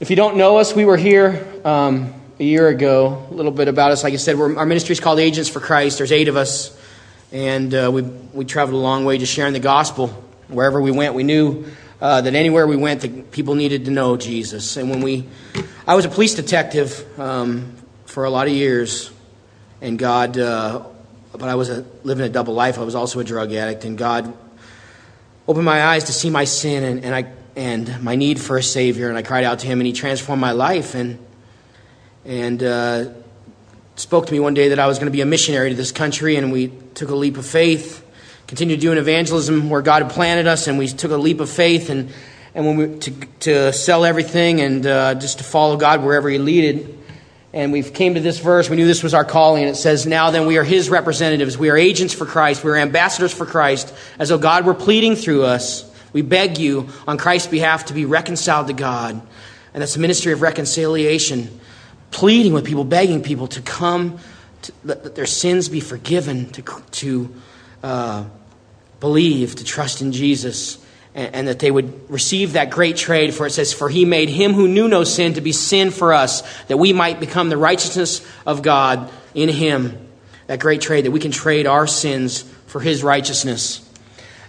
If you don't know us, we were here um, a year ago. A little bit about us. Like I said, our ministry is called Agents for Christ. There's eight of us. And uh, we, we traveled a long way just sharing the gospel. Wherever we went, we knew uh, that anywhere we went, the people needed to know Jesus. And when we, I was a police detective um, for a lot of years. And God, uh, but I was a, living a double life. I was also a drug addict. And God opened my eyes to see my sin. And, and I and my need for a Savior. And I cried out to Him, and He transformed my life. And, and uh, spoke to me one day that I was going to be a missionary to this country. And we took a leap of faith, continued doing evangelism where God had planted us. And we took a leap of faith and, and when we, to, to sell everything and uh, just to follow God wherever He leaded. And we came to this verse. We knew this was our calling. And it says, Now then, we are His representatives. We are agents for Christ. We are ambassadors for Christ, as though God were pleading through us. We beg you on Christ's behalf to be reconciled to God. And that's the ministry of reconciliation, pleading with people, begging people to come, to, that their sins be forgiven, to, to uh, believe, to trust in Jesus, and, and, that they would receive that great trade. For it says, For he made him who knew no sin to be sin for us, that we might become the righteousness of God in him. That great trade, that we can trade our sins for his righteousness.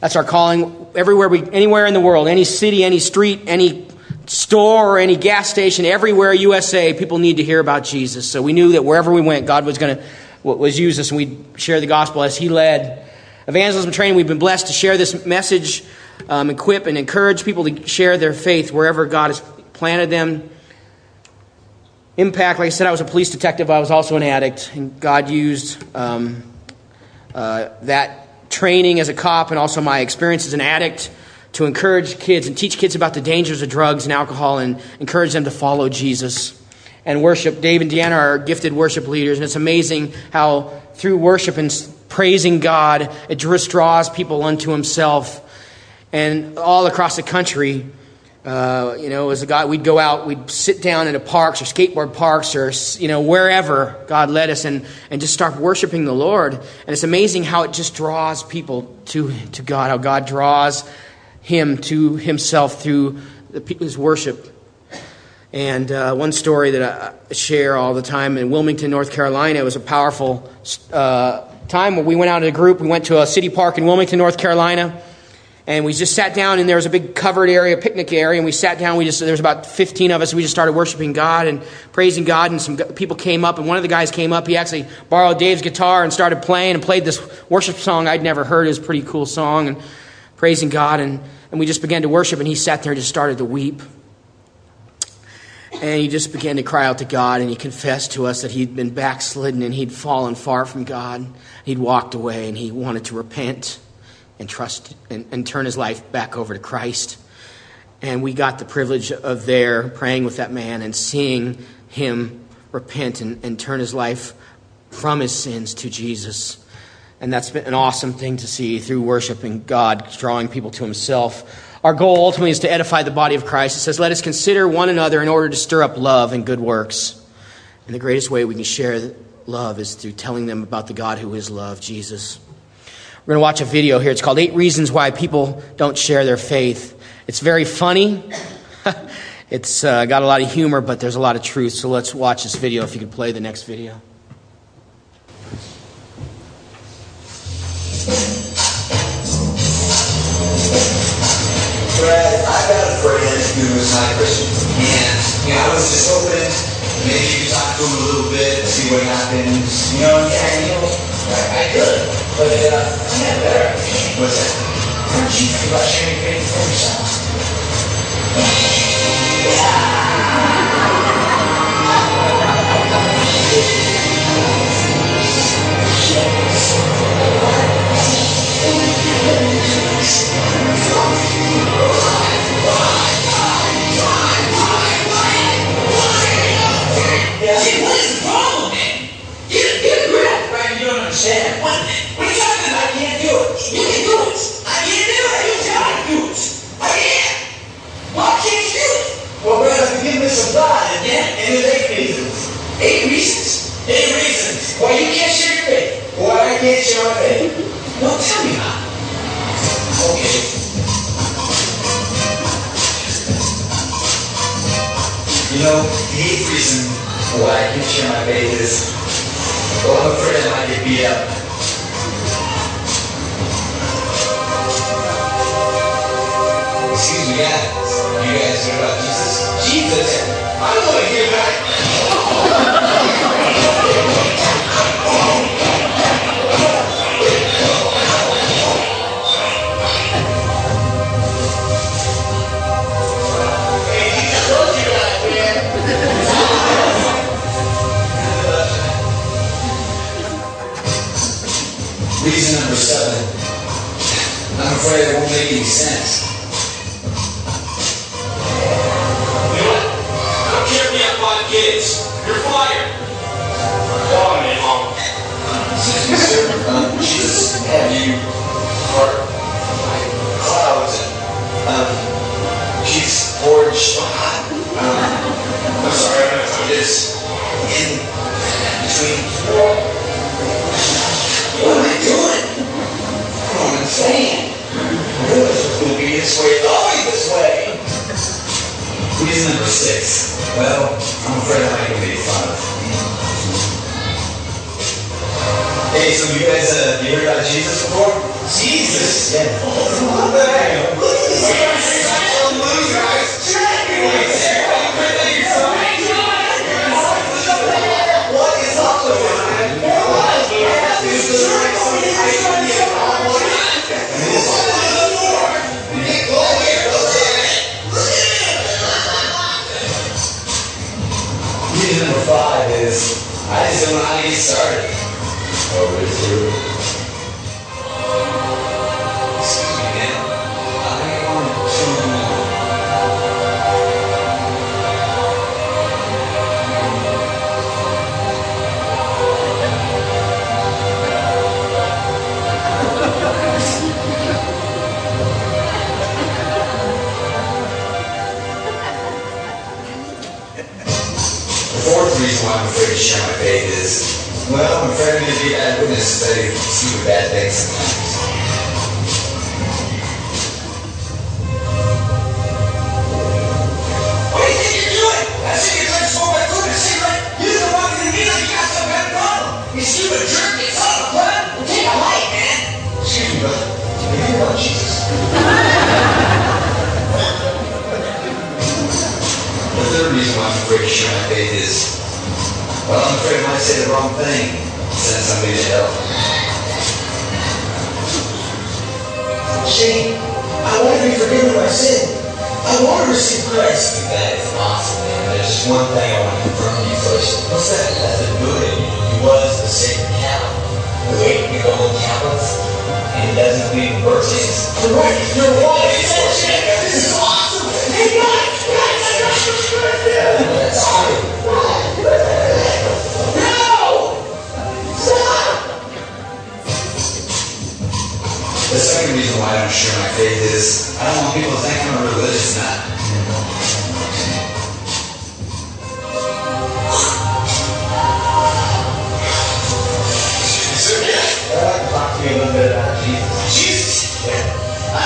That's our calling everywhere we, anywhere in the world, any city, any street, any store or any gas station, everywhere USA, people need to hear about Jesus. So we knew that wherever we went, God was going to was use us, and we'd share the gospel as He led. Evangelism training, we've been blessed to share this message, um, equip and encourage people to share their faith wherever God has planted them. Impact, like I said, I was a police detective. I was also an addict, and God used um, uh, that training as a cop and also my experience as an addict to encourage kids and teach kids about the dangers of drugs and alcohol and encourage them to follow Jesus and worship. Dave and Deanna are gifted worship leaders, and it's amazing how through worship and praising God, it just draws people unto Himself. And all across the country, uh, you know, as a guy, we'd go out, we'd sit down in a parks or skateboard parks or, you know, wherever God led us and, and just start worshiping the Lord. And it's amazing how it just draws people to, to God, how God draws him to himself through the, his worship. And uh, one story that I share all the time in Wilmington, North Carolina, was a powerful uh, time where we went out as a group. We went to a city park in Wilmington, North Carolina and we just sat down and there was a big covered area picnic area and we sat down we just there was about 15 of us we just started worshiping god and praising god and some people came up and one of the guys came up he actually borrowed dave's guitar and started playing and played this worship song i'd never heard. It was a pretty cool song and praising god and, and we just began to worship and he sat there and just started to weep. And he just began to cry out to god and he confessed to us that he'd been backslidden and he'd fallen far from god. He'd walked away and he wanted to repent and trust and, and turn his life back over to Christ. And we got the privilege of there praying with that man and seeing him repent and, and turn his life from his sins to Jesus. And that's been an awesome thing to see through worshiping God, drawing people to himself. Our goal ultimately is to edify the body of Christ. It says, Let us consider one another in order to stir up love and good works. And the greatest way we can share love is through telling them about the God who is love, Jesus. We're going to watch a video here. It's called Eight Reasons Why People Don't Share Their Faith. It's very funny. it's uh, got a lot of humor, but there's a lot of truth. So let's watch this video if you could play the next video. Brad, I got a friend who is not Christian. And, you know, I was just hoping maybe you could talk to him a little bit, see what happens. You know, yeah, you know, I, could. But uh, yeah, better. What's that? Aren't about sharing for? Yeah. Understand. What? Hey, so you guys, uh, you heard about Jesus before? Jesus? Yeah. What the hell? Look at this guy. What is up with him? Reason number five is I just don't know how to get started. Oh, why I'm afraid to share my faith is, well, I'm afraid I might say the wrong thing, send somebody to hell. Shane, I want to be forgiven of my sin. I want to receive Christ. That is awesome, man. There's just one thing I want to confirm to you first. What's that? That's a Buddha. He was the sacred cow who ate the golden tablets and doesn't believe in birthdays. You're right. You're right. This is awesome. Hey, guys, The second reason why I don't share my faith is I don't want people to think I'm a religious nut. I'd like to uh, talk to you a little bit about Jesus. Jesus? I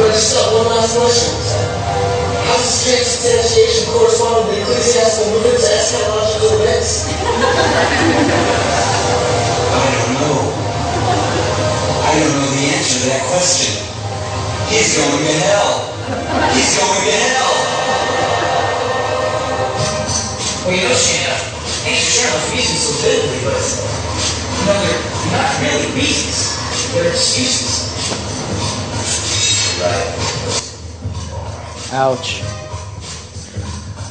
Just got one last question. How does transubstantiation correspond with the ecclesiastical movement to eschatological events? I don't know. I don't know the answer to that question. He's going to hell. He's going to hell. Well, you know, Shane, uh, thanks for sharing reasons so vividly, but you know, they're not really reasons. They're excuses. Ouch.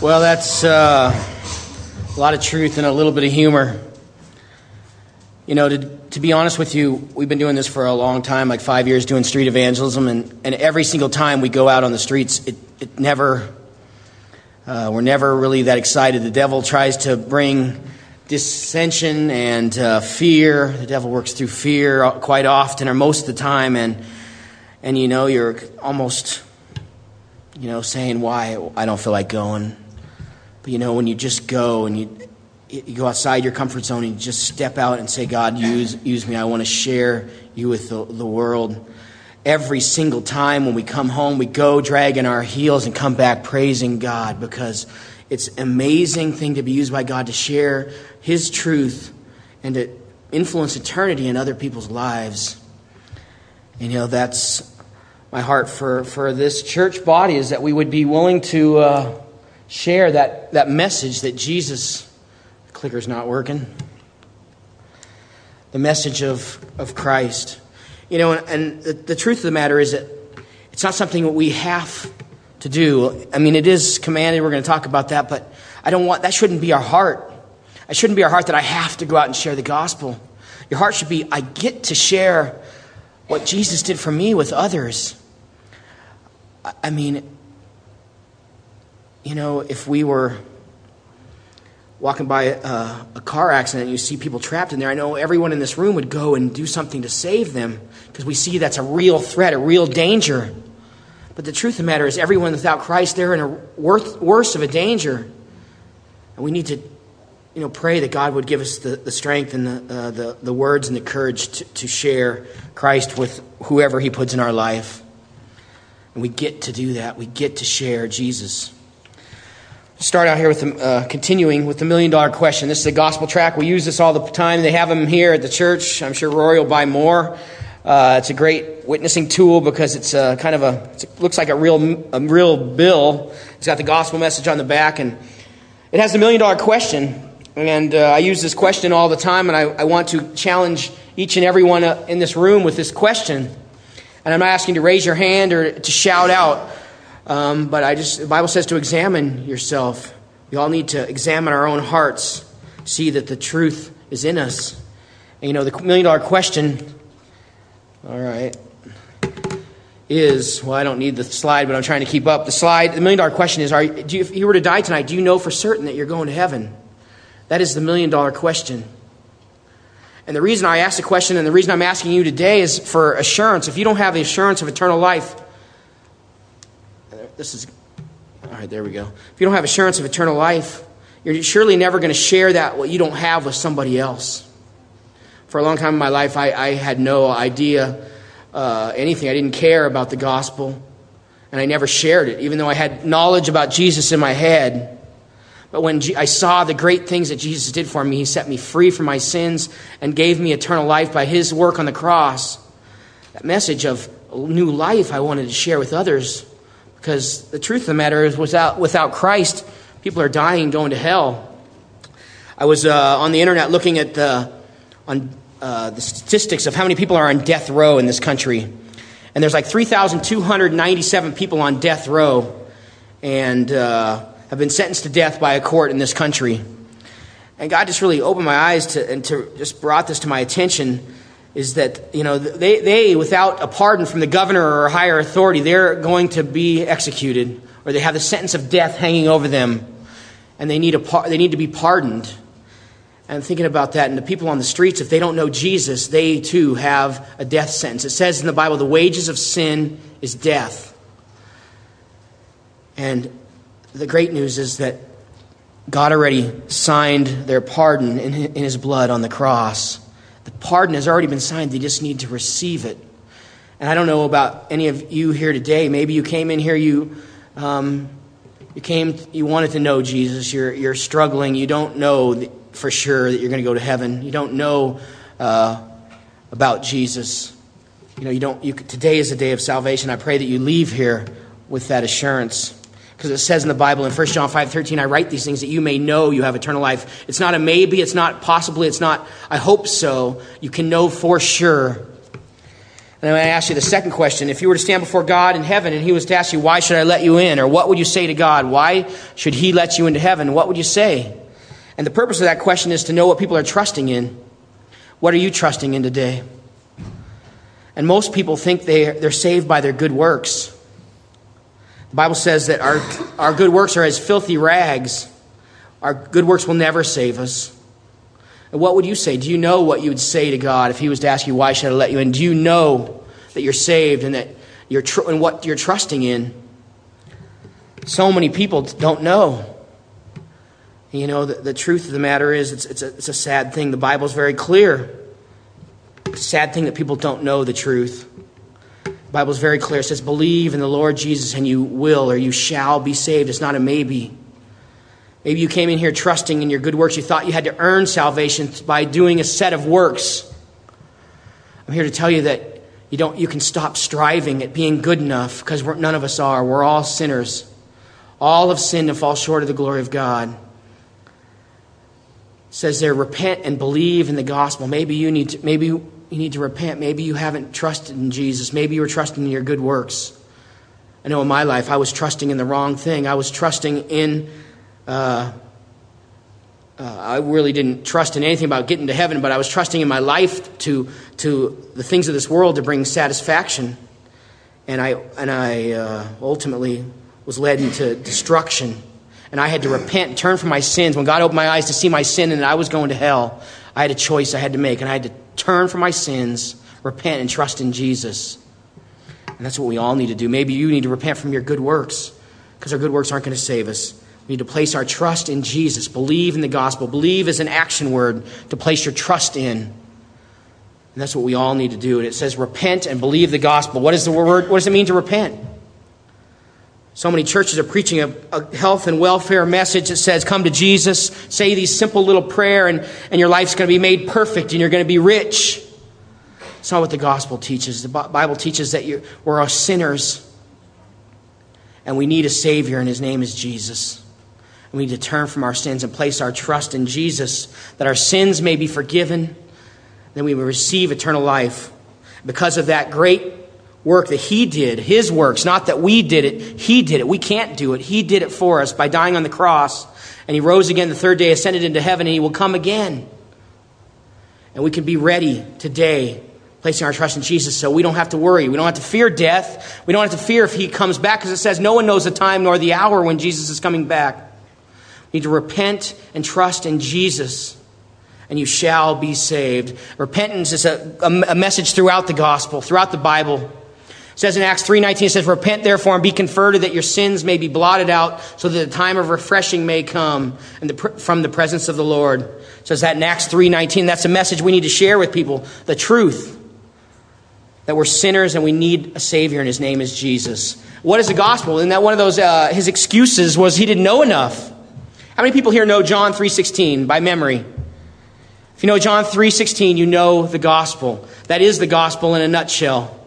Well, that's uh, a lot of truth and a little bit of humor. You know, to, to be honest with you, we've been doing this for a long time, like five years doing street evangelism, and, and every single time we go out on the streets, it, it never, uh, we're never really that excited. The devil tries to bring dissension and uh, fear. The devil works through fear quite often, or most of the time, and and you know you're almost, you know, saying why I don't feel like going. But you know when you just go and you you go outside your comfort zone and you just step out and say, God, use use me. I want to share you with the, the world. Every single time when we come home, we go dragging our heels and come back praising God because it's an amazing thing to be used by God to share His truth and to influence eternity in other people's lives. And, you know, that's my heart for, for this church body is that we would be willing to uh, share that, that message that Jesus, clicker's not working, the message of, of Christ. You know, and, and the, the truth of the matter is that it's not something that we have to do. I mean, it is commanded. We're going to talk about that, but I don't want that shouldn't be our heart. It shouldn't be our heart that I have to go out and share the gospel. Your heart should be I get to share what Jesus did for me with others. I mean, you know, if we were walking by a, a, car accident and you see people trapped in there, I know everyone in this room would go and do something to save them because we see that's a real threat, a real danger. But the truth of the matter is, everyone without Christ, they're in a worse of a danger. And we need to you know, pray that God would give us the, the strength and the, uh, the, the words and the courage to, to share Christ with whoever He puts in our life. And we get to do that. We get to share Jesus. Start out here with the, uh, continuing with the million dollar question. This is a gospel track. We use this all the time. They have them here at the church. I'm sure Rory will buy more. Uh, it's a great witnessing tool because it's a, kind of a it looks like a real a real bill. It's got the gospel message on the back, and it has the million dollar question. And uh, I use this question all the time, and I, I want to challenge each and every one uh, in this room with this question. And I'm not asking to raise your hand or to shout out, um, but I just the Bible says to examine yourself. We all need to examine our own hearts, see that the truth is in us. And you know, the million dollar question all right. Is, well, I don't need the slide, but I'm trying to keep up. The slide, the million dollar question is are, you, if you were to die tonight, do you know for certain that you're going to heaven? That is the million dollar question. And the reason I ask the question and the reason I'm asking you today is for assurance. If you don't have the assurance of eternal life, this is, all right, there we go. If you don't have assurance of eternal life, you're surely never going to share that what you don't have with somebody else for a long time in my life, I, I had no idea uh, anything. I didn't care about the gospel, and I never shared it, even though I had knowledge about Jesus in my head. But when I saw the great things that Jesus did for me, He set me free from my sins and gave me eternal life by His work on the cross. That message of new life I wanted to share with others because the truth of the matter is, without, without Christ, people are dying, going to hell. I was uh, on the internet looking at the, on uh, the statistics of how many people are on death row in this country. And there's like 3,297 people on death row and uh, have been sentenced to death by a court in this country. And God just really opened my eyes to, and to just brought this to my attention is that, you know, they, they, without a pardon from the governor or higher authority, they're going to be executed or they have the sentence of death hanging over them and they need, a, they need to be pardoned. And thinking about that, and the people on the streets, if they don't know Jesus, they too have a death sentence. It says in the Bible, the wages of sin is death. And the great news is that God already signed their pardon in his blood on the cross. The pardon has already been signed, they just need to receive it. And I don't know about any of you here today. Maybe you came in here, you. Um, you came, you wanted to know Jesus. You're, you're struggling. You don't know for sure that you're going to go to heaven. You don't know uh, about Jesus. You know, you don't. You, today is a day of salvation. I pray that you leave here with that assurance. Because it says in the Bible in 1 John 5 13, I write these things that you may know you have eternal life. It's not a maybe, it's not possibly, it's not I hope so. You can know for sure. And going to ask you the second question. If you were to stand before God in heaven and He was to ask you, Why should I let you in? Or what would you say to God? Why should He let you into heaven? What would you say? And the purpose of that question is to know what people are trusting in. What are you trusting in today? And most people think they, they're saved by their good works. The Bible says that our, our good works are as filthy rags. Our good works will never save us. And what would you say? Do you know what you would say to God if He was to ask you, Why should I let you in? Do you know that you're saved and that you're tr- and what you're trusting in? So many people don't know. You know, the, the truth of the matter is, it's, it's, a, it's a sad thing. The Bible's very clear. Sad thing that people don't know the truth. The Bible's very clear. It says, Believe in the Lord Jesus and you will or you shall be saved. It's not a maybe. Maybe you came in here trusting in your good works. You thought you had to earn salvation by doing a set of works. I'm here to tell you that you, don't, you can stop striving at being good enough because none of us are. We're all sinners. All have sinned and fall short of the glory of God says there repent and believe in the gospel maybe you need to maybe you need to repent. Maybe you haven't trusted in jesus. Maybe you were trusting in your good works. I know in my life i was trusting in the wrong thing. I was trusting in uh, uh, i really didn't trust in anything about getting to heaven but i was trusting in my life to to the things of this world to bring satisfaction. And i and i uh, ultimately was led into destruction. And I had to repent and turn from my sins. When God opened my eyes to see my sin and that I was going to hell, I had a choice I had to make, and I had to turn from my sins, repent, and trust in Jesus. And that's what we all need to do. Maybe you need to repent from your good works, because our good works aren't going to save us. We need to place our trust in Jesus. Believe in the gospel. Believe is an action word to place your trust in. And that's what we all need to do. And it says repent and believe the gospel. What is the word? What does it mean to repent? So many churches are preaching a, a, health and welfare message that says, come to Jesus, say these simple little prayer, and, and your life's going to be made perfect and you're going to be rich. It's not what the gospel teaches. The Bible teaches that we're all sinners and we need a Savior, and His name is Jesus. And we need to turn from our sins and place our trust in Jesus that our sins may be forgiven, then we will receive eternal life. Because of that great work that He did, His works, not that we did it. He did it. We can't do it. He did it for us by dying on the cross. And He rose again the third day, ascended into heaven, and He will come again. And we can be ready today, placing our trust in Jesus, so we don't have to worry. We don't have to fear death. We don't have to fear if He comes back, because it says no one knows the time nor the hour when Jesus is coming back. We need to repent and trust in Jesus and you shall be saved. Repentance is a, a, a, message throughout the gospel, throughout the Bible. It says in Acts 3.19, it says, Repent therefore and be converted that your sins may be blotted out so that the time of refreshing may come and from the presence of the Lord. It says that in Acts 3.19. That's a message we need to share with people. The truth. That we're sinners and we need a Savior and His name is Jesus. What is the gospel? And that one of those, uh, his excuses was he didn't know enough. How many people here know John 3.16 by memory? If you know John 3:16, you know the gospel. That is the gospel in a nutshell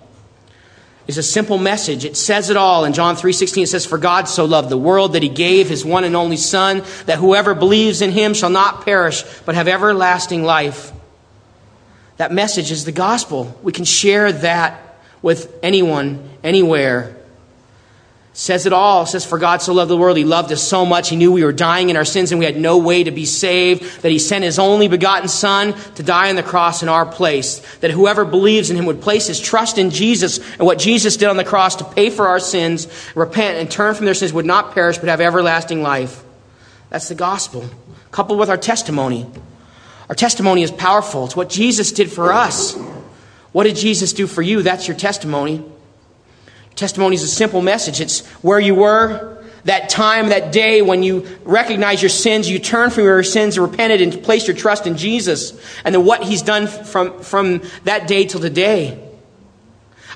is a simple message. It says it all. In John 3:16 it says for God so loved the world that he gave his one and only son that whoever believes in him shall not perish but have everlasting life. That message is the gospel. We can share that with anyone anywhere says it all. It says, For God so loved the world, He loved us so much. He knew we were dying in our sins and we had no way to be saved, that He sent His only begotten Son to die on the cross in our place. That whoever believes in Him would place his trust in Jesus and what Jesus did on the cross to pay for our sins, repent, and turn from their sins would not perish but have everlasting life. That's the gospel. Coupled with our testimony. Our testimony is powerful. It's what Jesus did for us. What did Jesus do for you? That's your testimony. Testimony is a simple message. It's where you were, that time, that day when you recognize your sins, you turn from your sins, repented, and placed your trust in Jesus, and then what He's done from, from that day till today.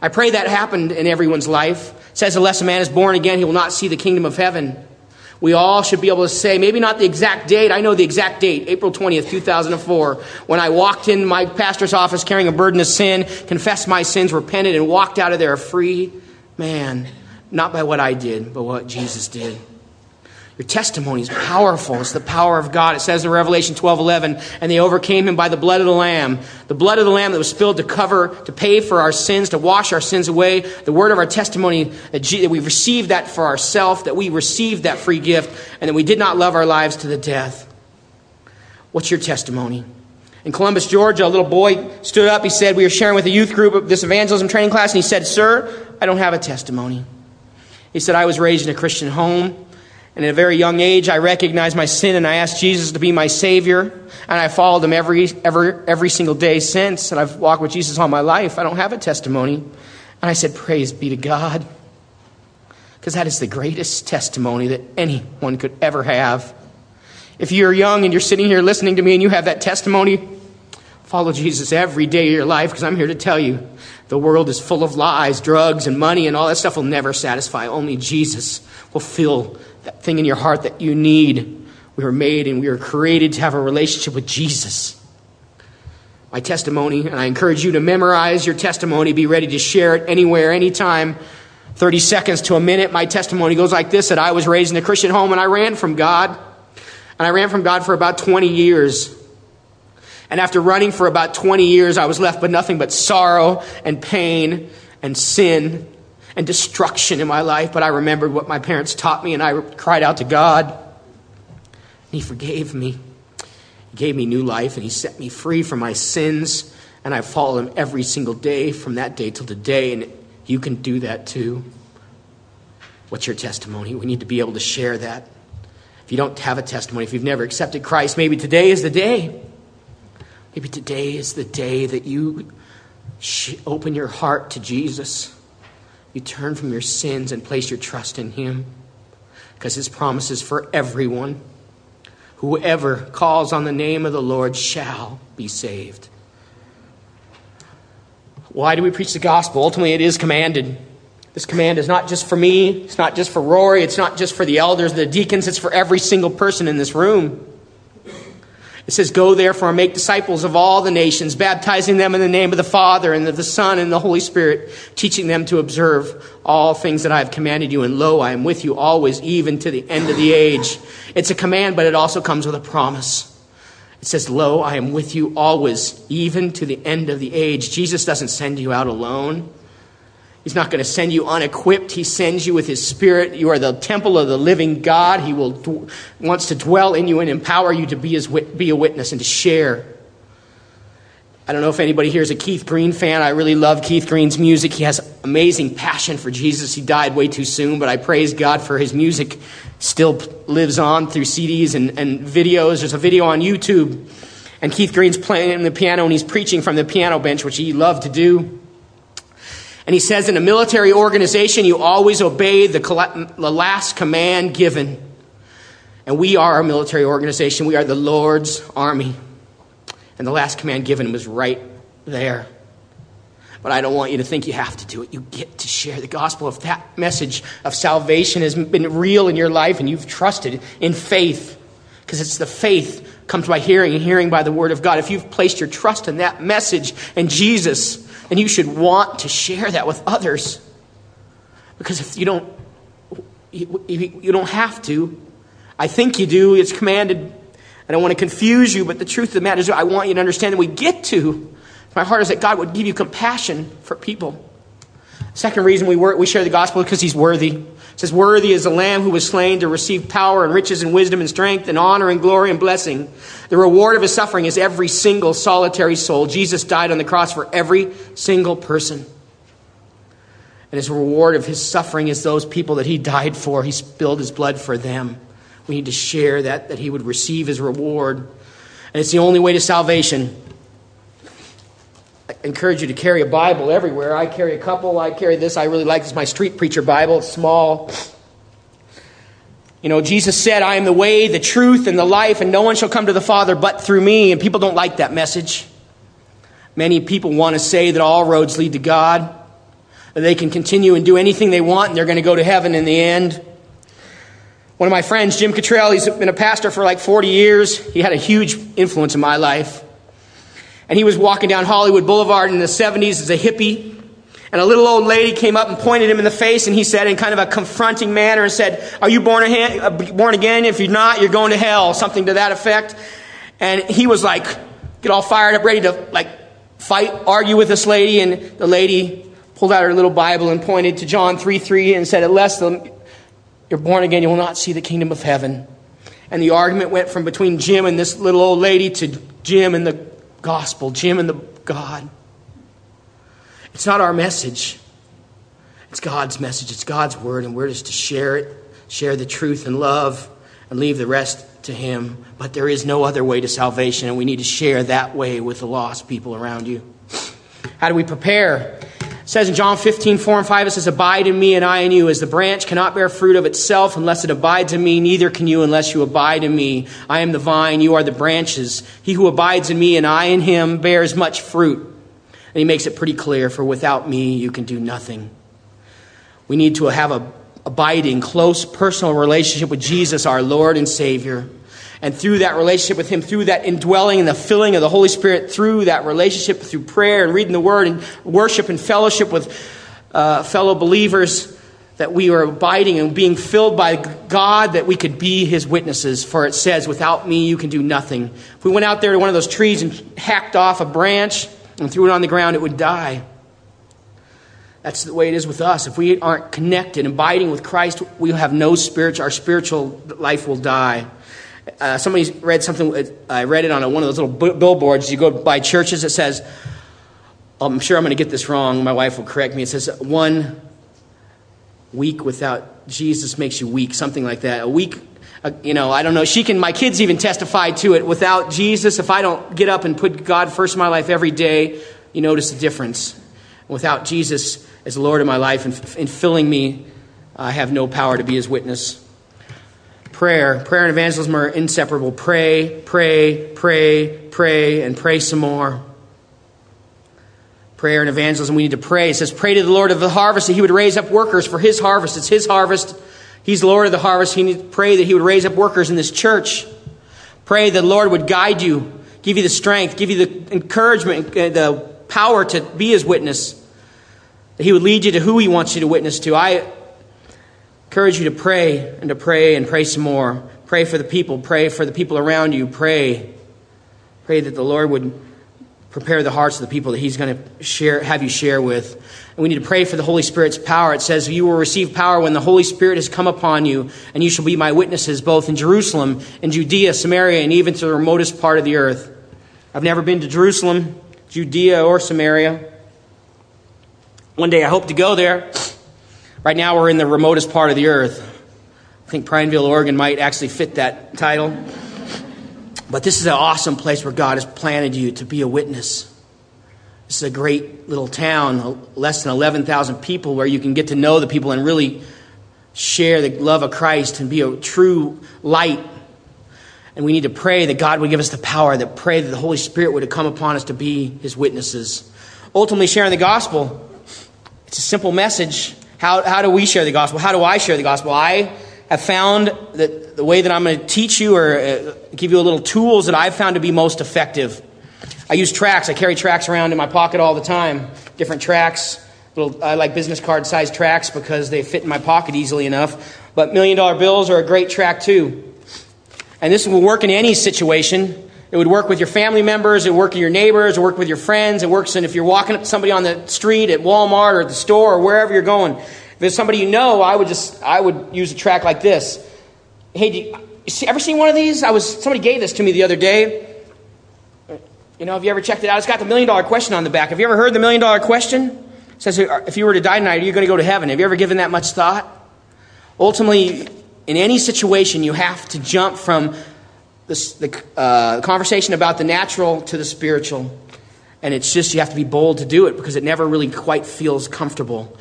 I pray that happened in everyone's life. It says, unless a man is born again, he will not see the kingdom of heaven. We all should be able to say, maybe not the exact date. I know the exact date, April 20th, 2004, when I walked in my pastor's office carrying a burden of sin, confessed my sins, repented, and walked out of there free man, not by what I did, but what Jesus did. Your testimony is powerful. It's the power of God. It says in Revelation 12 11, and they overcame him by the blood of the Lamb. The blood of the Lamb that was spilled to cover, to pay for our sins, to wash our sins away. The word of our testimony that, we received that for ourselves, that we received that free gift, and that we did not love our lives to the death. What's your testimony? In Columbus, Georgia, a little boy stood up. He said, We were sharing with a youth group this evangelism training class, and he said, Sir, I don't have a testimony. He said, I was raised in a Christian home. And at a very young age, I recognized my sin and I asked Jesus to be my Savior. And I followed him every, every, every single day since. And I've walked with Jesus all my life. I don't have a testimony. And I said, Praise be to God. Because that is the greatest testimony that anyone could ever have. If you're young and you're sitting here listening to me and you have that testimony, follow Jesus every day of your life because I'm here to tell you the world is full of lies, drugs, and money, and all that stuff will never satisfy. Only Jesus will fill that thing in your heart that you need. We were made and we were created to have a relationship with Jesus. My testimony, and I encourage you to memorize your testimony, be ready to share it anywhere, anytime. 30 seconds to a minute. My testimony goes like this that I was raised in a Christian home and I ran from God. And I ran from God for about 20 years. And after running for about 20 years, I was left with nothing but sorrow and pain and sin and destruction in my life. But I remembered what my parents taught me and I cried out to God. And He forgave me. He gave me new life and He set me free from my sins. And I follow Him every single day from that day till today. And you can do that too. What's your testimony? We need to be able to share that. If you don't have a testimony, if you've never accepted Christ, maybe today is the day. Maybe today is the day that you open your heart to Jesus. You turn from your sins and place your trust in Him. Because His promise is for everyone. Whoever calls on the name of the Lord shall be saved. Why do we preach the gospel? Ultimately, it is commanded. This command is not just for me, it's not just for Rory, it's not just for the elders, the deacons, it's for every single person in this room. It says, Go therefore and make disciples of all the nations, baptizing them in the name of the Father and of the Son and the Holy Spirit, teaching them to observe all things that I have commanded you. And lo, I am with you always, even to the end of the age. It's a command, but it also comes with a promise. It says, Lo, I am with you always, even to the end of the age. Jesus doesn't send you out alone. He's not going to send you unequipped. He sends you with His Spirit. You are the temple of the living God. He will wants to dwell in you and empower you to be, his, be a witness and to share. I don't know if anybody here is a Keith Green fan. I really love Keith Green's music. He has amazing passion for Jesus. He died way too soon, but I praise God for his music. Still lives on through CDs and, and videos. There's a video on YouTube, and Keith Green's playing the piano and he's preaching from the piano bench, which he loved to do. And he says, in a military organization, you always obey the, the last command given. And we are a military organization. We are the Lord's army. And the last command given was right there. But I don't want you to think you have to do it. You get to share the gospel. If that message of salvation has been real in your life and you've trusted in faith, because it's the faith comes by hearing and hearing by the word of God. If you've placed your trust in that message and Jesus, and you should want to share that with others. Because if you don't, you don't have to. I think you do. It's commanded. I don't want to confuse you, but the truth of the matter is, I want you to understand that we get to. My heart is that God would give you compassion for people. Second reason we, work, we share the gospel because He's worthy. It says, Worthy is the Lamb who was slain to receive power and riches and wisdom and strength and honor and glory and blessing. The reward of his suffering is every single solitary soul. Jesus died on the cross for every single person. And his reward of his suffering is those people that he died for. He spilled his blood for them. We need to share that, that he would receive his reward. And it's the only way to salvation. I encourage you to carry a Bible everywhere. I carry a couple. I carry this. I really like this. My street preacher Bible. It's small. You know, Jesus said, I am the way, the truth, and the life, and no one shall come to the Father but through me. And people don't like that message. Many people want to say that all roads lead to God, that they can continue and do anything they want, and they're going to go to heaven in the end. One of my friends, Jim Cottrell, he's been a pastor for like 40 years. He had a huge influence in my life. And he was walking down Hollywood Boulevard in the 70s as a hippie. And a little old lady came up and pointed him in the face, and he said, in kind of a confronting manner, and said, Are you born again? Uh, born again? If you're not, you're going to hell. Something to that effect. And he was like, get all fired up, ready to like fight, argue with this lady. And the lady pulled out her little Bible and pointed to John 3 3 and said, Unless you're born again, you will not see the kingdom of heaven. And the argument went from between Jim and this little old lady to Jim and the gospel, Jim and the God. It's not our message. It's God's message. It's God's word, and we're just to share it, share the truth and love, and leave the rest to Him. But there is no other way to salvation, and we need to share that way with the lost people around you. How do we prepare? It says in John 15, 4 and 5, it says, Abide in me and I in you, as the branch cannot bear fruit of itself unless it abides in me, neither can you unless you abide in me. I am the vine, you are the branches. He who abides in me and I in him bears much fruit. And he makes it pretty clear, for without me you can do nothing. We need to have a abiding, close personal relationship with Jesus, our Lord and Savior. And through that relationship with Him, through that indwelling and the filling of the Holy Spirit, through that relationship, through prayer and reading the Word and worship and fellowship with uh, fellow believers, that we are abiding and being filled by God, that we could be His witnesses. For it says, without me, you can do nothing. If we went out there to one of those trees and hacked off a branch and threw it on the ground, it would die. That's the way it is with us. If we aren't connected, abiding with Christ, we have no spiritual, our spiritual life will die. Uh, somebody read something, I read it on a, one of those little billboards. You go by churches, it says, I'm sure I'm going to get this wrong. My wife will correct me. It says, one week without Jesus makes you weak, something like that. A week, uh, you know, I don't know. She can, my kids even testify to it. Without Jesus, if I don't get up and put God first in my life every day, you notice the difference. Without Jesus, as Lord of my life and in filling me, I have no power to be his witness. Prayer. Prayer and evangelism are inseparable. Pray, pray, pray, pray, and pray some more. Prayer and evangelism, we need to pray. It says, Pray to the Lord of the harvest that he would raise up workers for his harvest. It's his harvest. He's Lord of the harvest. He needs to pray that he would raise up workers in this church. Pray that the Lord would guide you, give you the strength, give you the encouragement, uh, the power to be his witness. That He would lead you to who He wants you to witness to. I encourage you to pray and to pray and pray some more. Pray for the people. Pray for the people around you. Pray. Pray that the Lord would prepare the hearts of the people that He's going to share, have you share with. And we need to pray for the Holy Spirit's power. It says, You will receive power when the Holy Spirit has come upon you, and you shall be my witnesses both in Jerusalem, in Judea, Samaria, and even to the remotest part of the earth. I've never been to Jerusalem, Judea, or Samaria. One day I hope to go there. Right now we're in the remotest part of the earth. I think Prineville, Oregon might actually fit that title. But this is an awesome place where God has planted you to be a witness. This is a great little town, less than 11,000 people, where you can get to know the people and really share the love of Christ and be a true light. And we need to pray that God would give us the power, that pray that the Holy Spirit would come upon us to be his witnesses. Ultimately, sharing the gospel it's a simple message. How, how do we share the gospel? How do I share the gospel? I have found that the way that I'm going to teach you or uh, give you a little tools that I've found to be most effective. I use tracks. I carry tracks around in my pocket all the time. Different tracks. Little, I like business card sized tracks because they fit in my pocket easily enough. But million dollar bills are a great track too. And this will work in any situation. It would work with your family members, it would work with your neighbors, it would work with your friends, it works and if you're walking up to somebody on the street at Walmart or at the store or wherever you're going. If it's somebody you know, I would just I would use a track like this. Hey, do you, you ever seen one of these? I was somebody gave this to me the other day. You know, have you ever checked it out? It's got the million dollar question on the back. Have you ever heard the million dollar question? It says, if you were to die tonight, are you going to go to heaven? Have you ever given that much thought? Ultimately, in any situation, you have to jump from the uh, conversation about the natural to the spiritual. And it's just you have to be bold to do it because it never really quite feels comfortable.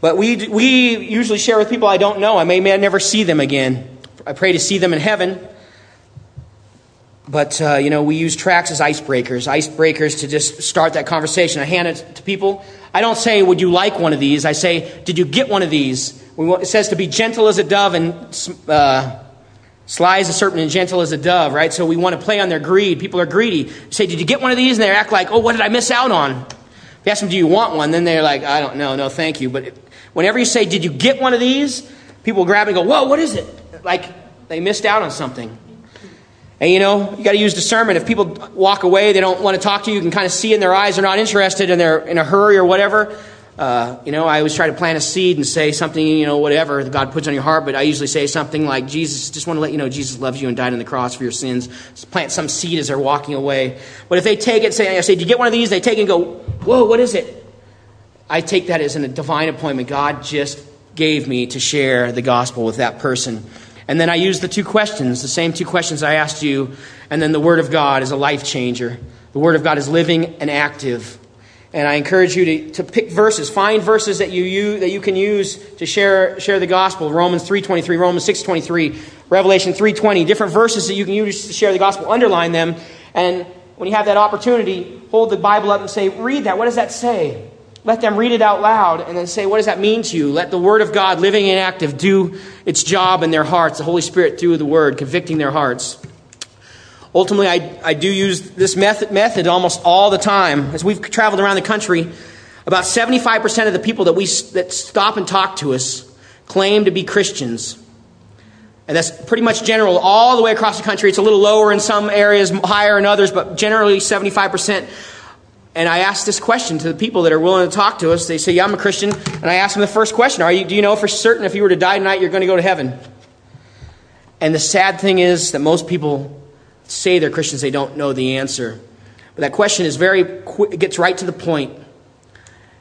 But we, we usually share with people I don't know. I may, may never see them again. I pray to see them in heaven. But, uh, you know, we use tracks as icebreakers, icebreakers to just start that conversation. I hand it to people. I don't say, Would you like one of these? I say, Did you get one of these? it says to be gentle as a dove and uh, Sly as a serpent and gentle as a dove, right? So we want to play on their greed. People are greedy. You say, Did you get one of these? And they act like, Oh, what did I miss out on? If you ask them, Do you want one? Then they're like, I don't know. No, thank you. But whenever you say, Did you get one of these? People grab and go, Whoa, what is it? Like they missed out on something. And you know, you got to use discernment. If people walk away, they don't want to talk to you, you can kind of see in their eyes they're not interested and they're in a hurry or whatever. Uh, you know, I always try to plant a seed and say something, you know, whatever God puts on your heart, but I usually say something like, Jesus, just want to let you know Jesus loves you and died on the cross for your sins. Just plant some seed as they're walking away. But if they take it, say, I say, do you get one of these? They take it and go, whoa, what is it? I take that as a divine appointment. God just gave me to share the gospel with that person. And then I use the two questions, the same two questions I asked you, and then the Word of God is a life changer. The Word of God is living and active. And I encourage you to, to pick verses. Find verses that you, you, that you can use to share, share the gospel. Romans 3.23, Romans 6.23, Revelation 3.20. Different verses that you can use to share the gospel. Underline them. And when you have that opportunity, hold the Bible up and say, read that. What does that say? Let them read it out loud and then say, what does that mean to you? Let the Word of God, living and active, do its job in their hearts. The Holy Spirit through the Word, convicting their hearts. Ultimately, I, I do use this method, method almost all the time. As we've traveled around the country, about 75% of the people that, we, that stop and talk to us claim to be Christians. And that's pretty much general all the way across the country. It's a little lower in some areas, higher in others, but generally 75%. And I ask this question to the people that are willing to talk to us. They say, Yeah, I'm a Christian. And I ask them the first question Are you, Do you know for certain if you were to die tonight, you're going to go to heaven? And the sad thing is that most people say they're Christians, they don't know the answer. But that question is very, it gets right to the point.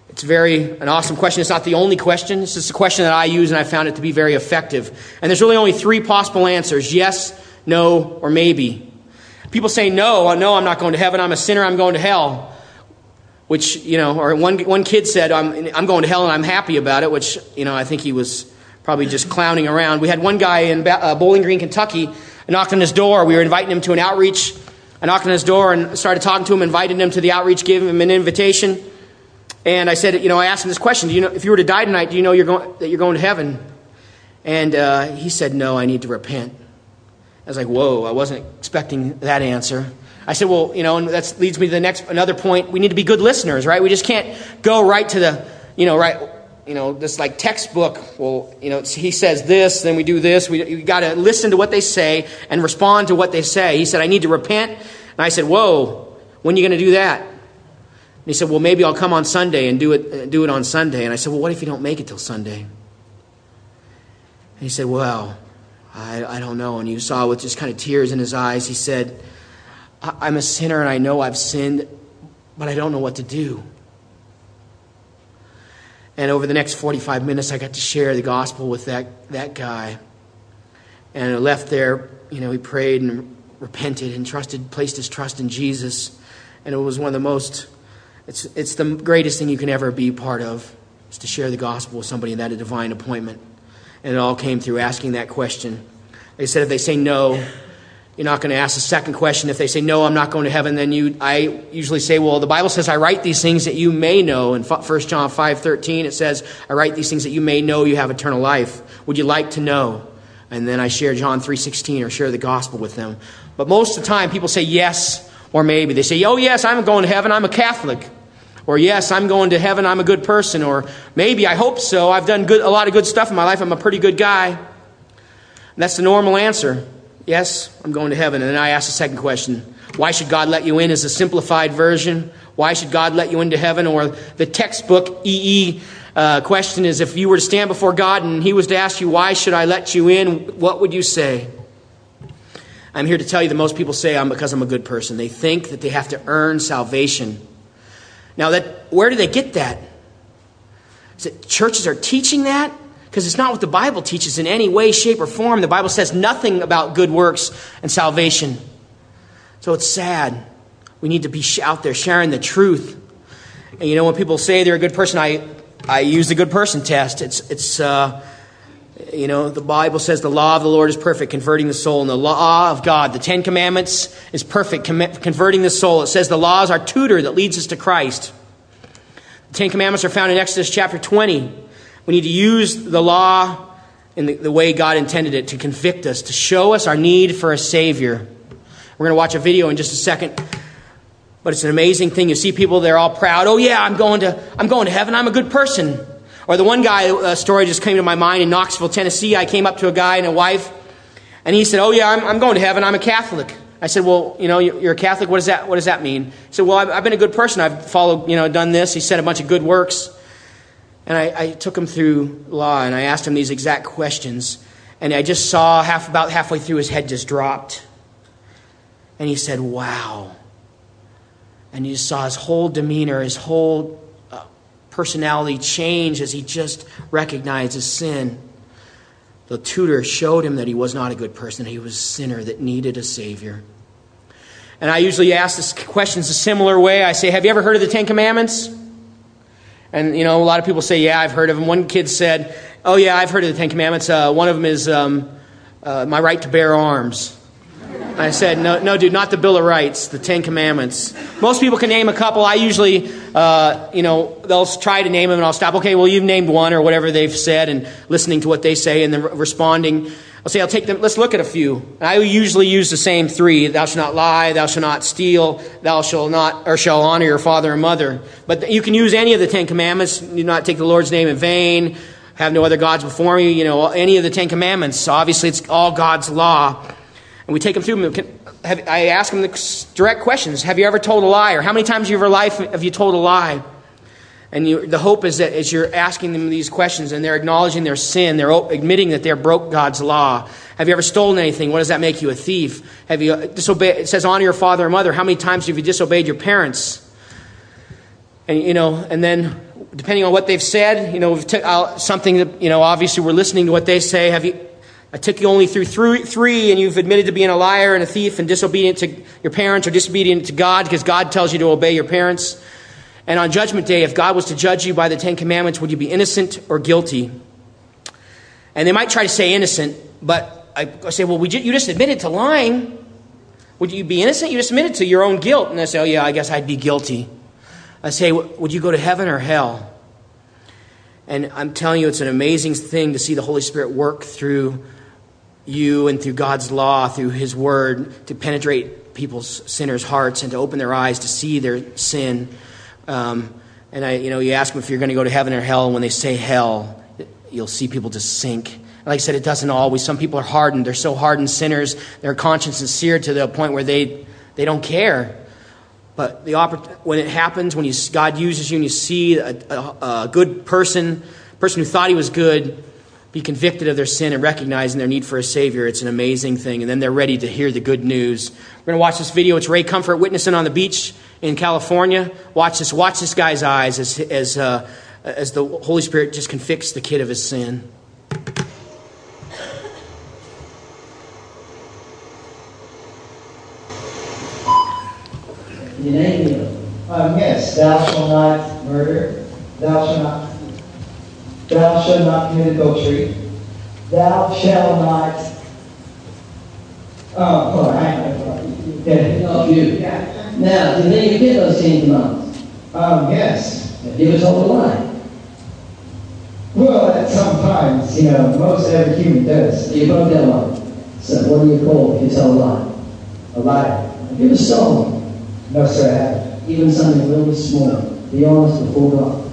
It's very an awesome question. It's not the only question. It's just a question that I use, and I found it to be very effective. And there's really only three possible answers: yes, no, or maybe. People say no. I no, I'm not going to heaven. I'm a sinner. I'm going to hell. Which you know, or one one kid said, "I'm I'm going to hell and I'm happy about it." Which you know, I think he was probably just clowning around. We had one guy in uh, Bowling Green, Kentucky I knocked on his door. We were inviting him to an outreach. I knocked on his door and started talking to him, invited him to the outreach, gave him an invitation. And I said, you know, I asked him this question: Do you know if you were to die tonight, do you know you're going, that you're going to heaven? And uh, he said, No, I need to repent. I was like, Whoa, I wasn't expecting that answer. I said, Well, you know, and that leads me to the next another point. We need to be good listeners, right? We just can't go right to the, you know, right you know, this like textbook, well, you know, he says this, then we do this. We, got to listen to what they say and respond to what they say. He said, I need to repent. And I said, Whoa, when are you going to do that? And he said, Well, maybe I'll come on Sunday and do it, uh, do it on Sunday. And I said, Well, what if you don't make it till Sunday? And he said, Well, I, I don't know. And you saw with just kind of tears in his eyes, he said, I'm a sinner and I know I've sinned, but I don't know what to do. And over the next 45 minutes, I got to share the gospel with that, that guy. And I left there, you know, he prayed and repented and trusted, placed his trust in Jesus. And it was one of the most, it's, it's the greatest thing you can ever be part of, is to share the gospel with somebody in that a divine appointment. And it all came through asking that question. They said if they say no, you're not going to ask a second question. If they say, No, I'm not going to heaven, then you, I usually say, Well, the Bible says, I write these things that you may know. In 1 John 5 13, it says, I write these things that you may know you have eternal life. Would you like to know? And then I share John 3 16 or share the gospel with them. But most of the time, people say yes or maybe. They say, Oh, yes, I'm going to heaven. I'm a Catholic. Or, yes, I'm going to heaven. I'm a good person. Or, maybe, I hope so. I've done good, a lot of good stuff in my life. I'm a pretty good guy. And that's the normal answer. Yes, I'm going to heaven. And then I ask the second question Why should God let you in? Is a simplified version. Why should God let you into heaven? Or the textbook EE uh, question is if you were to stand before God and He was to ask you, Why should I let you in? What would you say? I'm here to tell you that most people say I'm because I'm a good person. They think that they have to earn salvation. Now, that where do they get that? Is it churches are teaching that? Because it's not what the Bible teaches in any way, shape, or form. The Bible says nothing about good works and salvation. So it's sad. We need to be out there sharing the truth. And you know, when people say they're a good person, I, I use the good person test. It's, it's uh, you know, the Bible says the law of the Lord is perfect, converting the soul. And the law of God, the Ten Commandments, is perfect, converting the soul. It says the law is our tutor that leads us to Christ. The Ten Commandments are found in Exodus chapter 20. We need to use the law in the, the, way God intended it to convict us, to show us our need for a Savior. We're going to watch a video in just a second. But it's an amazing thing. You see people, they're all proud. Oh, yeah, I'm going to, I'm going to heaven. I'm a good person. Or the one guy, a story just came to my mind in Knoxville, Tennessee. I came up to a guy and a wife, and he said, Oh, yeah, I'm, I'm going to heaven. I'm a Catholic. I said, Well, you know, you're a Catholic. What does that, what does that mean? He said, Well, I've, I've been a good person. I've followed, you know, done this. He said a bunch of good works. And I, I took him through law and I asked him these exact questions. And I just saw half, about halfway through his head just dropped. And he said, Wow. And you saw his whole demeanor, his whole uh, personality change as he just recognized his sin. The tutor showed him that he was not a good person, he was a sinner that needed a Savior. And I usually ask this questions a similar way. I say, Have you ever heard of the Ten Commandments? And, you know, a lot of people say, Yeah, I've heard of them. One kid said, Oh, yeah, I've heard of the Ten Commandments. Uh, one of them is um, uh, my right to bear arms. I said, no, no, dude, not the Bill of Rights, the Ten Commandments. Most people can name a couple. I usually, uh, you know, they'll try to name them and I'll stop. Okay, well, you've named one or whatever they've said and listening to what they say and then responding. I'll say, I'll take them, let's look at a few. I usually use the same three. Thou shalt not lie, thou shalt not steal, thou shalt not, or shall honor your father and mother. But you can use any of the Ten Commandments. Do not take the Lord's name in vain. Have no other gods before me. You know, any of the Ten Commandments. Obviously, it's all God's law. And we take them through. I ask them the direct questions. Have you ever told a lie? Or how many times in your life have you told a lie? And you, the hope is that as you're asking them these questions and they're acknowledging their sin, they're admitting that they're broke God's law. Have you ever stolen anything? What does that make you? A thief? Have you uh, disobeyed? It says honor your father and mother. How many times have you disobeyed your parents? And you know, and then depending on what they've said, you know, something that you know, obviously we're listening to what they say. Have you I took you only through three, and you've admitted to being a liar and a thief and disobedient to your parents or disobedient to God because God tells you to obey your parents. And on Judgment Day, if God was to judge you by the Ten Commandments, would you be innocent or guilty? And they might try to say innocent, but I say, well, you just admitted to lying. Would you be innocent? You just admitted to your own guilt. And I say, oh, yeah, I guess I'd be guilty. I say, would you go to heaven or hell? And I'm telling you, it's an amazing thing to see the Holy Spirit work through you and through God's law, through His Word, to penetrate people's sinners' hearts and to open their eyes to see their sin. Um, and I, you know, you ask them if you're going to go to heaven or hell, and when they say hell, you'll see people just sink. Like I said, it doesn't always. Some people are hardened. They're so hardened sinners. Their conscience is seared to the point where they, they don't care. But the oppor- when it happens, when you, God uses you and you see a, a, a good person, person who thought he was good, be convicted of their sin and recognizing their need for a Savior, it's an amazing thing. And then they're ready to hear the good news. We're going to watch this video. It's Ray Comfort witnessing on the beach in California. Watch this. Watch this guy's eyes as, as, uh, as the Holy Spirit just convicts the kid of his sin. Um, yes, thou shalt not murder. Thou shalt not Thou shalt not commit adultery. Thou shalt not. Oh, hold on. I, yeah. Oh, you. Now, did they get those Ten Commandments? Um, yes. You ever told a lie? Well, at some times, you know, most every human does. You broke that lie. So, what do you call if you tell a lie? A liar. Have you ever stolen? No, sir, I haven't. Even something really small. Be honest before God.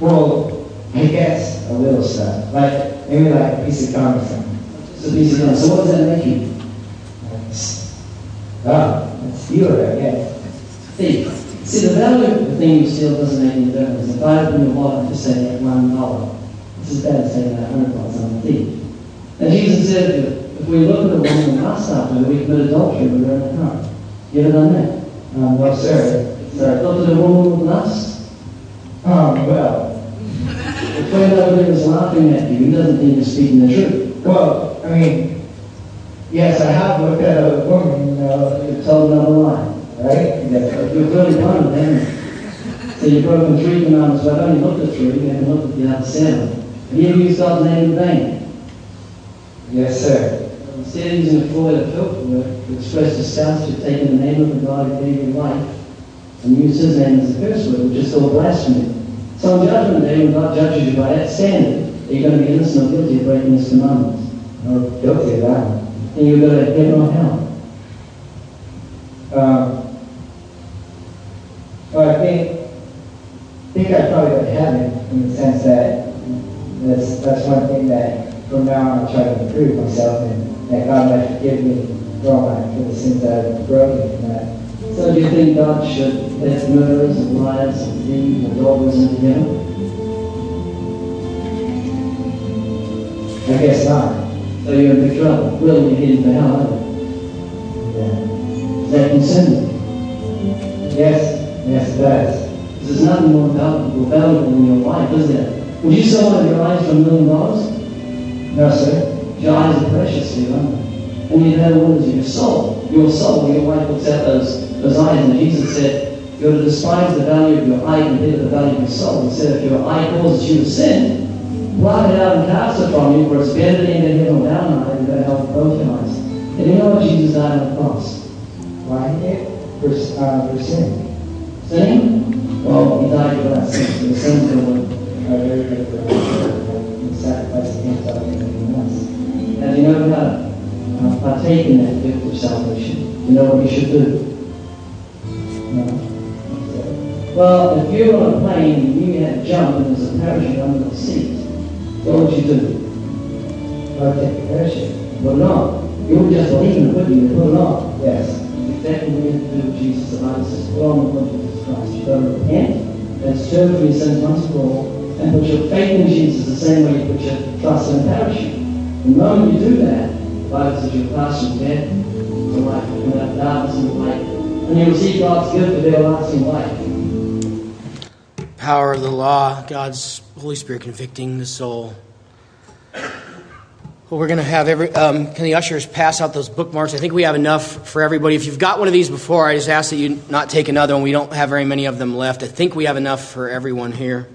Well, I guess a little stuff. Like, maybe like a piece of or something. Just a piece of gum. So what does that make you? Oh, it's stealer, I guess. Thief. See, the value of the thing you steal doesn't make any difference. If I open your wallet just say that one dollar, this is better than saying that hundred dollars I'm a thief. And Jesus said, if we look at a woman and lust after her, we commit adultery with in the heart. You ever done that? Um, no, sir. Sorry, looked at a woman with lust? Um, well, the friend over there is laughing at you. He doesn't think you're speaking the truth. Well, I mean, yes, I have looked at a woman, you know, you told another lie, right? Yeah. You're clearly one of them. So you've broken three commandments, but I've only looked at three, you haven't looked at the other seven. Have you ever used God's name in vain? Yes, sir. Instead of using a four-letter filter word to express disgust, you've taken the name of the God who gave you life and used his name as a curse word, which is still blasphemy. So on judgment day, when God judges you by that standard, are you going to be innocent or guilty of breaking his commandments? Or guilty of that. And you're going to heaven or hell? Um, well, I think, I think I probably go to heaven in the sense that that's, that's one thing that from now on I'll try to improve myself and that God might forgive me for all my, for the sins that I've broken. That. So do you think God should let murderers and liars and thieves or robbers into heaven? I guess not. So you're in big trouble. Really, you're heading for hell, aren't you? Yeah. Does that concern? Yes, yes, it there's nothing more valuable, valuable your life, is there? Would you sell one of your eyes for a million dollars? No, sir. Your eyes are precious to you, aren't they? And you know is your soul? Your soul, your wife looks at those, those eyes, and Jesus said, You're to despise the value of your eye compared to the value of your soul. He said, If your eye causes you to sin, it out and cast from you, for it's better to enter heaven with down eye than to with both your eyes. And you know what Jesus died on the cross? Why? For, uh, for sin. Sinning? Well, he died for that sin, for the sins the world. Uh, very good for uh, sacrificing himself and everything else. Have you know to uh, partake in that gift of salvation? You know what you should do? No. Well, if you were on a plane and you had to jump and there's a parachute under the seat, what would you do? I'll take parachute. Well, no. You would just believe in it, wouldn't you? It on. Yes. Exactly what you do with Jesus. Says, put on the Lord Jesus Christ. You've got to repent, that's turn from your sins once and for all, and put your faith in Jesus the same way you put your trust in a parachute. The moment you do that, the Bible says you'll pass from death to life, from darkness into light, and you'll receive God's gift of everlasting life. Power of the law, God's Holy Spirit convicting the soul. Well, we're going to have every. Um, can the ushers pass out those bookmarks? I think we have enough for everybody. If you've got one of these before, I just ask that you not take another one. We don't have very many of them left. I think we have enough for everyone here.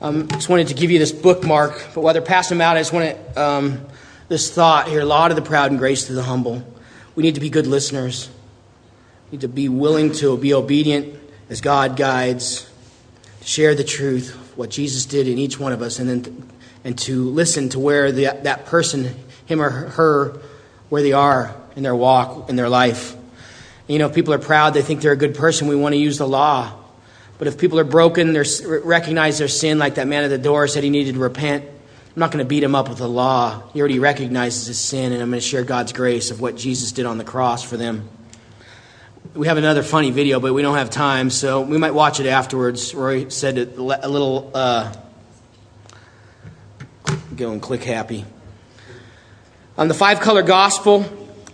Um, just wanted to give you this bookmark, but while they're passing them out, I just want to um, this thought here: law to the proud and grace to the humble. We need to be good listeners. We need to be willing to be obedient as God guides, to share the truth, what Jesus did in each one of us, and then and to listen to where the, that person, him or her, where they are in their walk, in their life. You know, people are proud; they think they're a good person. We want to use the law, but if people are broken, they recognize their sin, like that man at the door said he needed to repent. I'm not going to beat him up with the law. He already recognizes his sin, and I'm going to share God's grace of what Jesus did on the cross for them. We have another funny video, but we don't have time, so we might watch it afterwards. Roy said it a little. Uh, go and click happy. On the five color gospel,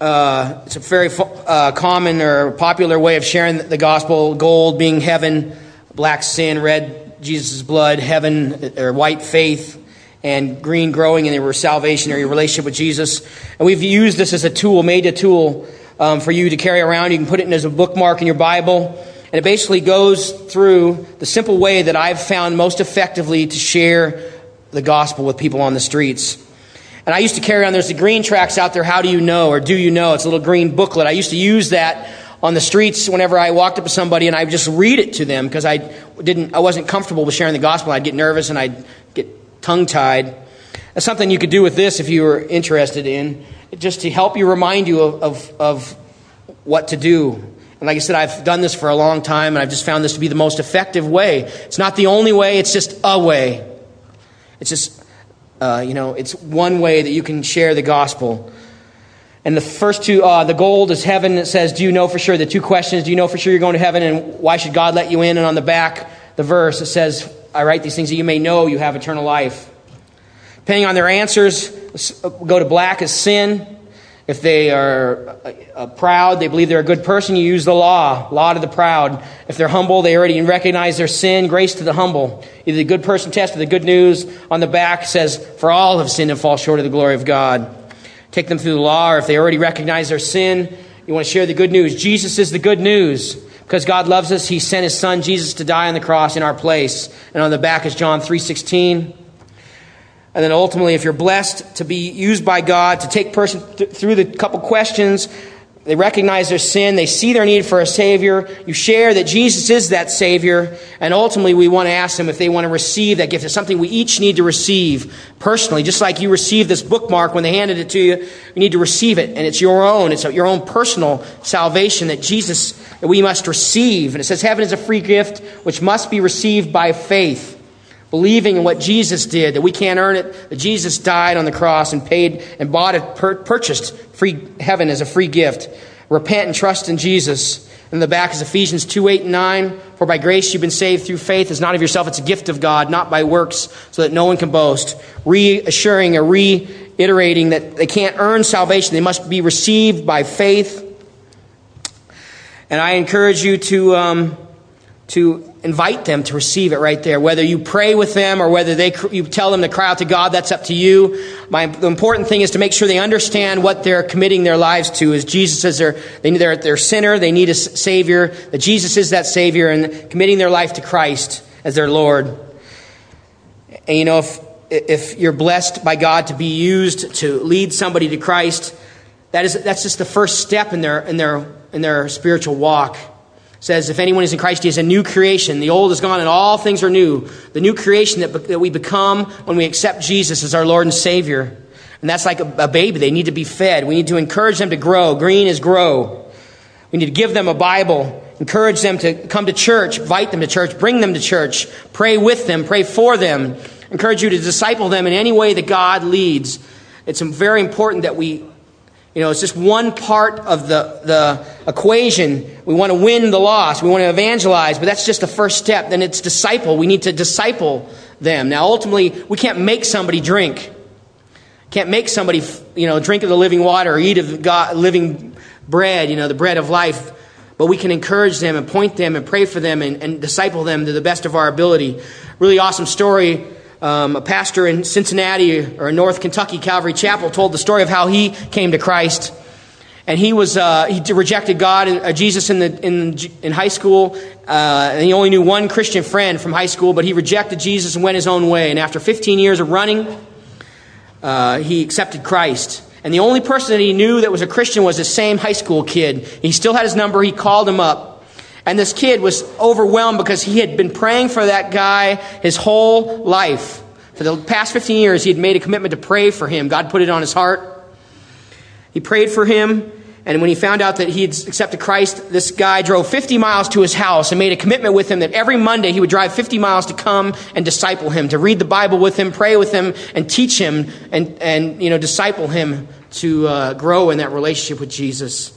uh, it's a very uh, common or popular way of sharing the gospel gold being heaven, black sin, red Jesus' blood, heaven or white faith, and green growing in your salvation or your relationship with Jesus. And we've used this as a tool, made a tool um, for you to carry around. You can put it in as a bookmark in your Bible. And it basically goes through the simple way that I've found most effectively to share the gospel with people on the streets. And I used to carry on, there's the green tracks out there, how do you know, or do you know? It's a little green booklet. I used to use that on the streets whenever I walked up to somebody and I would just read it to them because I didn't, I wasn't comfortable with sharing the gospel. I'd get nervous and I'd get tongue tied. That's something you could do with this if you were interested in, just to help you remind you of, of, of what to do. And like I said, I've done this for a long time and I've just found this to be the most effective way. It's not the only way, it's just a way. It's just, uh, you know, it's one way that you can share the gospel. And the first two, uh, the gold is heaven. It says, Do you know for sure? The two questions, Do you know for sure you're going to heaven? And why should God let you in? And on the back, the verse, it says, I write these things that you may know you have eternal life. Depending on their answers, go to black as sin. If they are uh, proud, they believe they're a good person, you use the law, law to the proud. If they're humble, they already recognize their sin, grace to the humble. Either the good person test or the good news on the back says, For all have sinned and fall short of the glory of God. Take them through the law, or if they already recognize their sin, you want to share the good news. Jesus is the good news. Because God loves us, He sent His Son Jesus to die on the cross in our place. And on the back is John 3.16. And then ultimately, if you're blessed to be used by God to take person th- through the couple questions, they recognize their sin, they see their need for a Savior, you share that Jesus is that Savior, and ultimately we want to ask them if they want to receive that gift. It's something we each need to receive personally, just like you received this bookmark when they handed it to you, you need to receive it, and it's your own, it's your own personal salvation that Jesus, that we must receive. And it says heaven is a free gift which must be received by faith believing in what Jesus did, that we can't earn it, that Jesus died on the cross and paid and bought it, pur- purchased free heaven as a free gift. Repent and trust in Jesus. In the back is Ephesians 2 8 and 9. For by grace you've been saved through faith. It's not of yourself, it's a gift of God, not by works, so that no one can boast. Reassuring or reiterating that they can't earn salvation, they must be received by faith. And I encourage you to, um, to invite them to receive it right there. Whether you pray with them or whether they, you tell them to cry out to God, that's up to you. My, the important thing is to make sure they understand what they're committing their lives to. Is Jesus is their, they, they're, they're sinner, they need a Savior, that Jesus is that Savior, and committing their life to Christ as their Lord. And you know, if, if you're blessed by God to be used to lead somebody to Christ, that is, that's just the first step in their, in their, in their spiritual walk says, If anyone is in Christ, he is a new creation. The old is gone and all things are new. The new creation that, that we become when we accept Jesus as our Lord and Savior. And that's like a, a baby. They need to be fed. We need to encourage them to grow. Green is grow. We need to give them a Bible, encourage them to come to church, invite them to church, bring them to church, pray with them, pray for them, encourage you to disciple them in any way that God leads. It's very important that we you know, it's just one part of the, the equation. We want to win the lost. We want to evangelize, but that's just the first step. Then it's disciple. We need to disciple them. Now, ultimately, we can't make somebody drink. Can't make somebody, you know, drink of the living water or eat of God, living bread, you know, the bread of life. But we can encourage them and point them and pray for them and, and disciple them to the best of our ability. Really awesome story um, a pastor in Cincinnati or North Kentucky Calvary Chapel told the story of how he came to Christ. And he was uh, he rejected God and uh, Jesus in the in in high school, uh, and he only knew one Christian friend from high school. But he rejected Jesus and went his own way. And after 15 years of running, uh, he accepted Christ. And the only person that he knew that was a Christian was the same high school kid. He still had his number. He called him up. And this kid was overwhelmed because he had been praying for that guy his whole life. For the past 15 years, he had made a commitment to pray for him. God put it on his heart. He prayed for him. And when he found out that he had accepted Christ, this guy drove 50 miles to his house and made a commitment with him that every Monday he would drive 50 miles to come and disciple him, to read the Bible with him, pray with him, and teach him and, and you know, disciple him to uh, grow in that relationship with Jesus.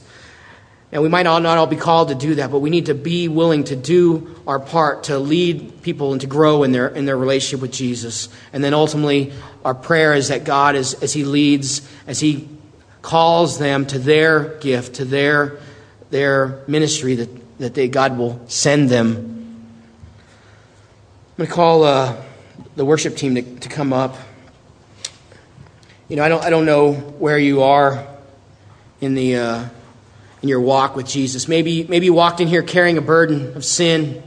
And we might all not all be called to do that, but we need to be willing to do our part to lead people and to grow in their, in their relationship with Jesus. And then ultimately, our prayer is that God, as, as He leads, as He calls them to their gift, to their, their ministry, that, that they, God will send them. I'm going to call uh, the worship team to, to come up. You know, I don't, I don't know where you are in the. Uh, in your walk with Jesus. Maybe, maybe you walked in here carrying a burden of sin.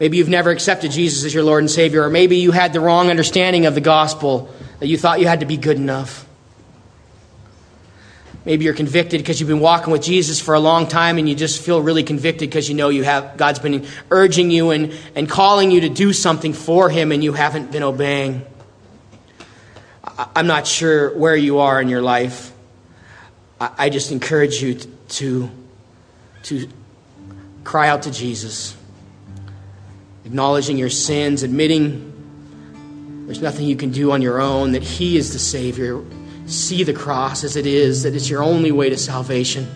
Maybe you've never accepted Jesus as your Lord and Savior, or maybe you had the wrong understanding of the gospel that you thought you had to be good enough. Maybe you're convicted because you've been walking with Jesus for a long time and you just feel really convicted because you know you have God's been urging you and, and calling you to do something for him and you haven't been obeying. I'm not sure where you are in your life. I, just encourage you to, to cry out to Jesus, acknowledging your sins, admitting there's nothing you can do on your own, that He is the Savior. See the cross as it is, that it's your only way to salvation.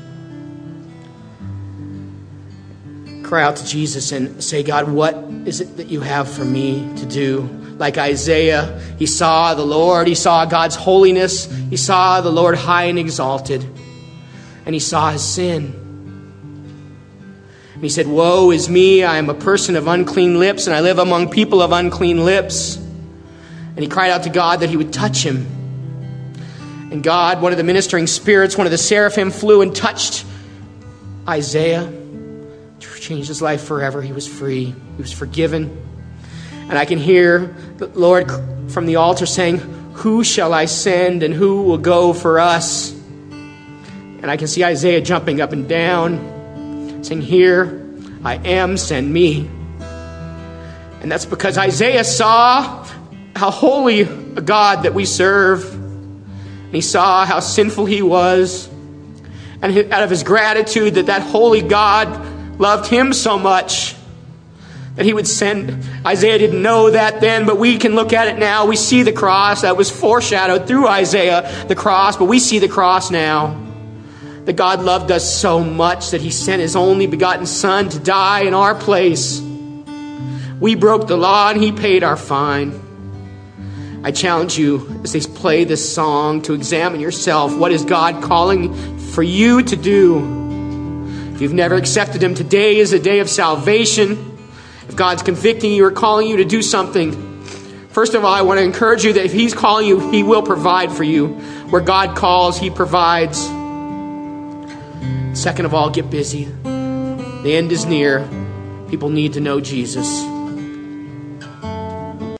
Cry out to Jesus and say, God, what is it that you have for me to do? Like Isaiah, he saw the Lord, he saw God's holiness, he saw the Lord high and exalted and he saw his sin. And he said, Woe is me, I am a person of unclean lips, and I live among people of unclean lips. And he cried out to God that he would touch him. And God, one of the ministering spirits, one of the seraphim, flew and touched Isaiah. Changed his life forever. He was free, he was forgiven. And I can hear the Lord from the altar saying, Who shall I send, and who will go for us? And I can see Isaiah jumping up and down, saying, Here I am, send me. And that's because Isaiah saw how holy a God that we serve. And he saw how sinful he was. And out of his gratitude that that holy God loved him so much that he would send. Isaiah didn't know that then, but we can look at it now. We see the cross that was foreshadowed through Isaiah, the cross, but we see the cross now that God loved us so much that he sent his only begotten Son to die in our place. We broke the law and he paid our fine. I challenge you as they play this song to examine yourself. What is God calling for you to do? If you've never accepted him, today is a day of salvation. God's convicting you or calling you to do something, first of all, I want to encourage you that if he's calling you, he will provide for you. Where God calls, he provides. Second of all, get busy. The end is near. People need to know Jesus.